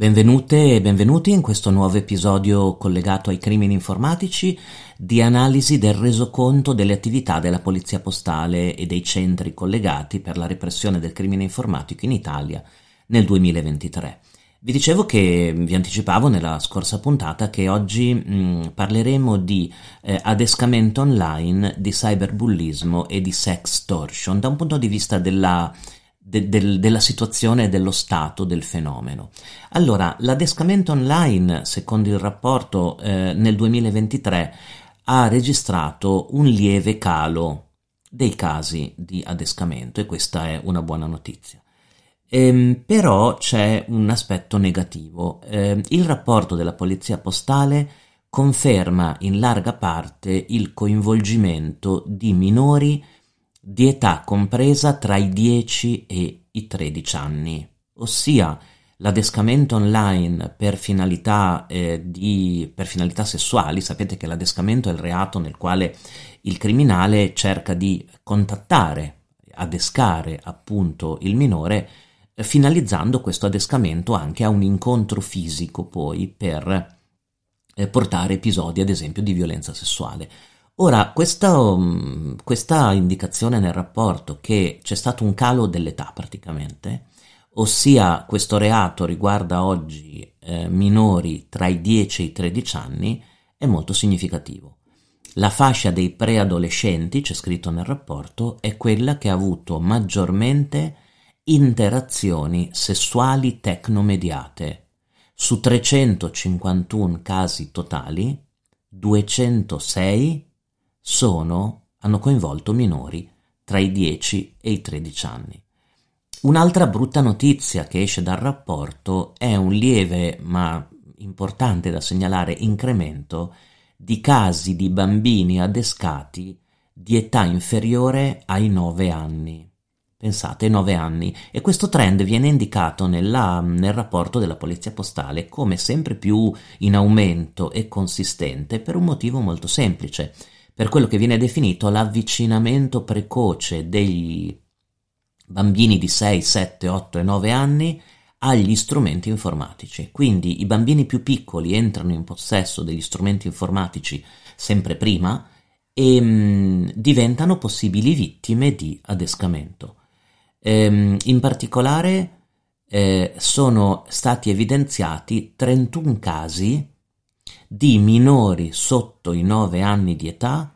Benvenute e benvenuti in questo nuovo episodio collegato ai crimini informatici di analisi del resoconto delle attività della Polizia Postale e dei centri collegati per la repressione del crimine informatico in Italia nel 2023. Vi dicevo che vi anticipavo nella scorsa puntata che oggi mh, parleremo di eh, adescamento online, di cyberbullismo e di sextortion da un punto di vista della de, del, della situazione e dello stato del fenomeno. Allora, l'adescamento online, secondo il rapporto eh, nel 2023, ha registrato un lieve calo dei casi di adescamento e questa è una buona notizia. Ehm, però c'è un aspetto negativo. Ehm, il rapporto della polizia postale conferma in larga parte il coinvolgimento di minori di età compresa tra i 10 e i 13 anni, ossia l'adescamento online per finalità, eh, di, per finalità sessuali, sapete che l'adescamento è il reato nel quale il criminale cerca di contattare, adescare appunto il minore, eh, finalizzando questo adescamento anche a un incontro fisico poi per eh, portare episodi ad esempio di violenza sessuale. Ora, questa, um, questa indicazione nel rapporto che c'è stato un calo dell'età praticamente, ossia questo reato riguarda oggi eh, minori tra i 10 e i 13 anni, è molto significativo. La fascia dei preadolescenti, c'è scritto nel rapporto, è quella che ha avuto maggiormente interazioni sessuali tecnomediate. Su 351 casi totali, 206 sono, hanno coinvolto minori tra i 10 e i 13 anni. Un'altra brutta notizia che esce dal rapporto è un lieve ma importante da segnalare incremento di casi di bambini adescati di età inferiore ai 9 anni. Pensate, 9 anni. E questo trend viene indicato nella, nel rapporto della Polizia Postale come sempre più in aumento e consistente per un motivo molto semplice per quello che viene definito l'avvicinamento precoce degli bambini di 6, 7, 8 e 9 anni agli strumenti informatici. Quindi i bambini più piccoli entrano in possesso degli strumenti informatici sempre prima e mh, mm, diventano possibili vittime di adescamento. Ehm, in particolare eh, sono stati evidenziati 31 casi di minori sotto i 9 anni di età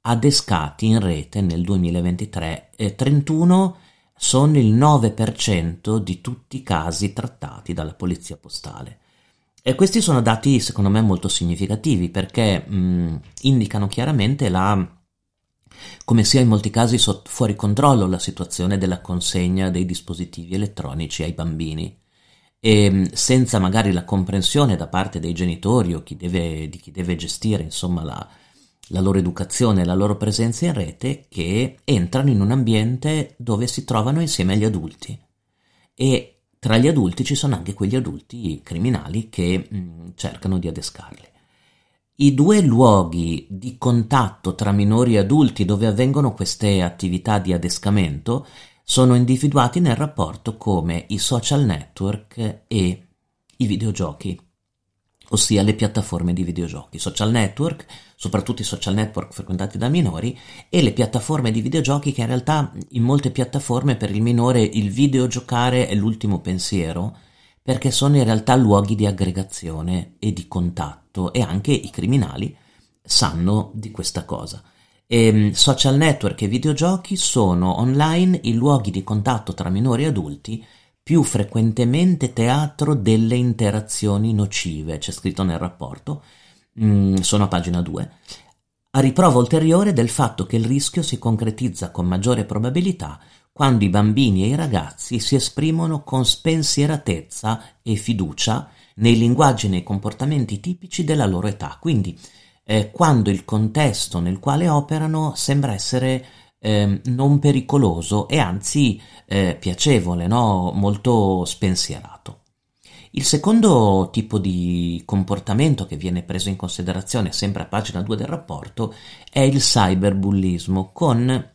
adescati in rete nel 2023 e 31 sono il 9% di tutti i casi trattati dalla polizia postale. E questi sono dati secondo me molto significativi perché mh, indicano chiaramente la, come sia in molti casi fuori controllo la situazione della consegna dei dispositivi elettronici ai bambini e ehm, senza magari la comprensione da parte dei genitori o chi deve, di chi deve gestire insomma la, la loro educazione, la loro presenza in rete, che entrano in un ambiente dove si trovano insieme agli adulti. E tra gli adulti ci sono anche quegli adulti criminali che mh, mm, cercano di adescarli. I due luoghi di contatto tra minori e adulti dove avvengono queste attività di adescamento sono individuati nel rapporto come i social network e i videogiochi, ossia le piattaforme di videogiochi. Social network, soprattutto i social network frequentati da minori, e le piattaforme di videogiochi che in realtà in molte piattaforme per il minore il videogiocare è l'ultimo pensiero, perché sono in realtà luoghi di aggregazione e di contatto e anche i criminali sanno di questa cosa. E ehm, social network e videogiochi sono online i luoghi di contatto tra minori e adulti più frequentemente teatro delle interazioni nocive, c'è scritto nel rapporto, mm, sono a pagina 2, a riprova ulteriore del fatto che il rischio si concretizza con maggiore probabilità quando i bambini e i ragazzi si esprimono con spensieratezza e fiducia nei linguaggi e nei comportamenti tipici della loro età. Quindi eh, quando il contesto nel quale operano sembra essere eh, non pericoloso e anzi eh, piacevole, no? molto spensierato. Il secondo tipo di comportamento che viene preso in considerazione, sempre a pagina 2 del rapporto, è il cyberbullismo, con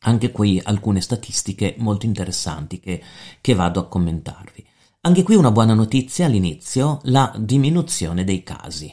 anche qui alcune statistiche molto interessanti che, che vado a commentarvi. Anche qui una buona notizia all'inizio, la diminuzione dei casi.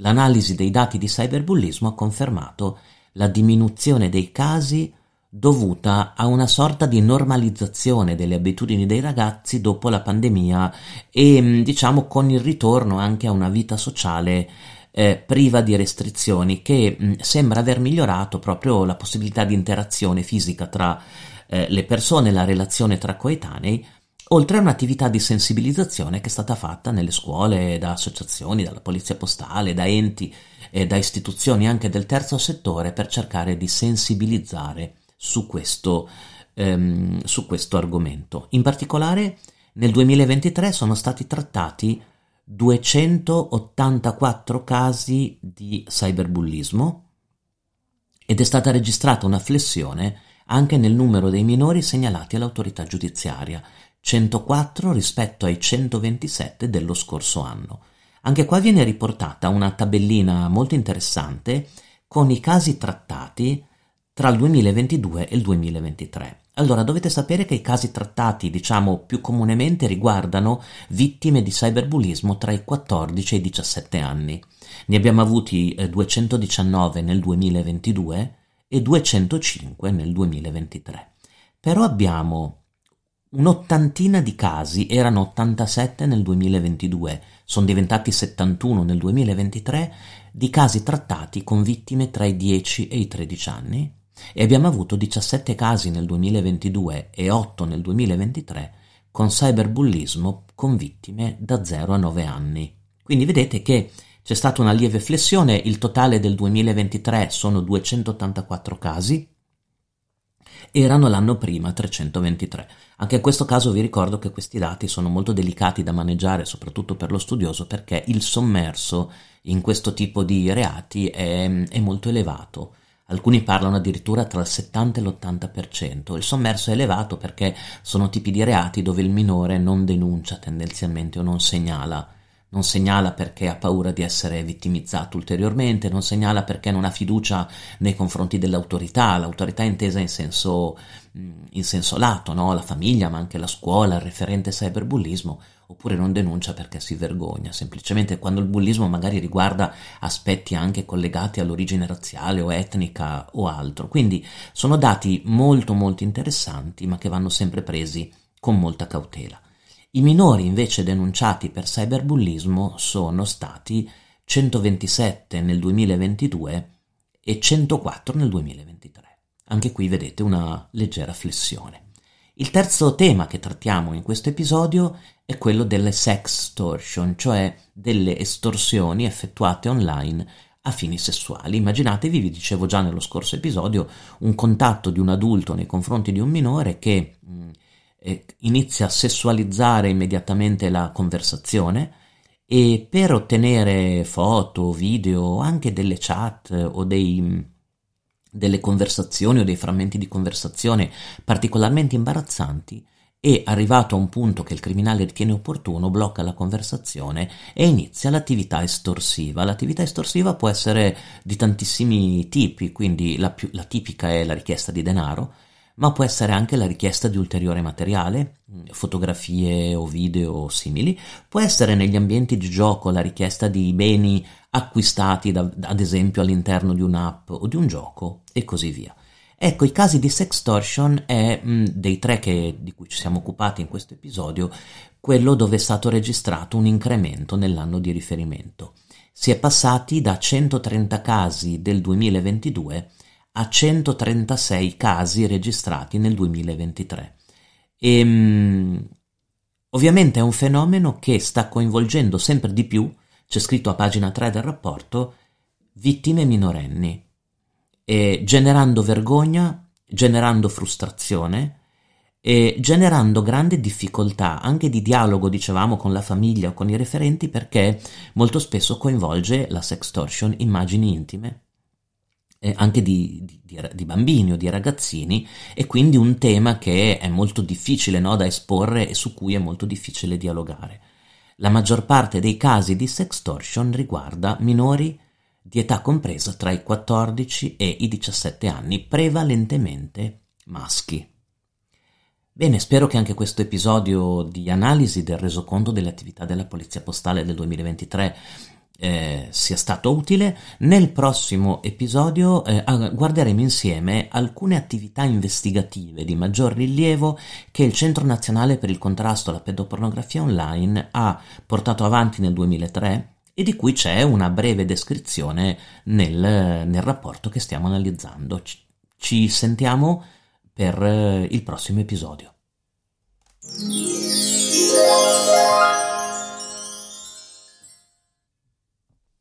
L'analisi dei dati di cyberbullismo ha confermato la diminuzione dei casi dovuta a una sorta di normalizzazione delle abitudini dei ragazzi dopo la pandemia e mm, diciamo con il ritorno anche a una vita sociale eh, priva di restrizioni che mh, mm, sembra aver migliorato proprio la possibilità di interazione fisica tra eh, le persone, la relazione tra coetanei, oltre a un'attività di sensibilizzazione che è stata fatta nelle scuole da associazioni, dalla polizia postale, da enti e da istituzioni anche del terzo settore per cercare di sensibilizzare su questo, ehm, su questo argomento. In particolare nel 2023 sono stati trattati 284 casi di cyberbullismo ed è stata registrata una flessione anche nel numero dei minori segnalati all'autorità giudiziaria, 104 rispetto ai 127 dello scorso anno. Anche qua viene riportata una tabellina molto interessante con i casi trattati tra il 2022 e il 2023. Allora, dovete sapere che i casi trattati, diciamo, più comunemente riguardano vittime di cyberbullismo tra i 14 e i 17 anni. Ne abbiamo avuti eh, 219 nel 2022 e 205 nel 2023. Però abbiamo un'ottantina di casi, erano 87 nel 2022, sono diventati 71 nel 2023, di casi trattati con vittime tra i 10 e i 13 anni e abbiamo avuto 17 casi nel 2022 e 8 nel 2023 con cyberbullismo con vittime da 0 a 9 anni. Quindi vedete che c'è stata una lieve flessione, il totale del 2023 sono 284 casi, erano l'anno prima 323. Anche in questo caso vi ricordo che questi dati sono molto delicati da maneggiare, soprattutto per lo studioso, perché il sommerso in questo tipo di reati è, è molto elevato. Alcuni parlano addirittura tra il 70 e l'80%. Il sommerso è elevato perché sono tipi di reati dove il minore non denuncia tendenzialmente o non segnala. Non segnala perché ha paura di essere vittimizzato ulteriormente, non segnala perché non ha fiducia nei confronti dell'autorità, l'autorità intesa in senso, in senso lato, no? la famiglia, ma anche la scuola, il referente cyberbullismo oppure non denuncia perché si vergogna, semplicemente quando il bullismo magari riguarda aspetti anche collegati all'origine razziale o etnica o altro. Quindi sono dati molto molto interessanti ma che vanno sempre presi con molta cautela. I minori invece denunciati per cyberbullismo sono stati 127 nel 2022 e 104 nel 2023. Anche qui vedete una leggera flessione. Il terzo tema che trattiamo in questo episodio è quello delle sextortion, cioè delle estorsioni effettuate online a fini sessuali. Immaginatevi, vi dicevo già nello scorso episodio, un contatto di un adulto nei confronti di un minore che mh, eh, inizia a sessualizzare immediatamente la conversazione e per ottenere foto, video, anche delle chat o dei delle conversazioni o dei frammenti di conversazione particolarmente imbarazzanti e, arrivato a un punto che il criminale ritiene opportuno, blocca la conversazione e inizia l'attività estorsiva. L'attività estorsiva può essere di tantissimi tipi, quindi la, più, la tipica è la richiesta di denaro, ma può essere anche la richiesta di ulteriore materiale, fotografie o video simili, può essere negli ambienti di gioco la richiesta di beni acquistati da, ad esempio all'interno di un'app o di un gioco e così via. Ecco, i casi di sextortion è mh, dei tre che, di cui ci siamo occupati in questo episodio, quello dove è stato registrato un incremento nell'anno di riferimento. Si è passati da 130 casi del 2022 a 136 casi registrati nel 2023. E, mh, ovviamente è un fenomeno che sta coinvolgendo sempre di più c'è scritto a pagina 3 del rapporto, vittime minorenni, e generando vergogna, generando frustrazione e generando grande difficoltà anche di dialogo, dicevamo, con la famiglia o con i referenti perché molto spesso coinvolge la sextortion immagini intime. Eh, anche di, di, di, bambini o di ragazzini e quindi un tema che è molto difficile no, da esporre e su cui è molto difficile dialogare. La maggior parte dei casi di sextortion riguarda minori di età compresa tra i 14 e i 17 anni, prevalentemente maschi. Bene, spero che anche questo episodio di analisi del resoconto delle attività della Polizia Postale del 2023 eh, sia stato utile. Nel prossimo episodio eh, guarderemo insieme alcune attività investigative di maggior rilievo che il Centro Nazionale per il Contrasto alla Pedopornografia Online ha portato avanti nel 2003 e di cui c'è una breve descrizione nel, nel rapporto che stiamo analizzando. Ci, ci sentiamo per eh, il prossimo episodio.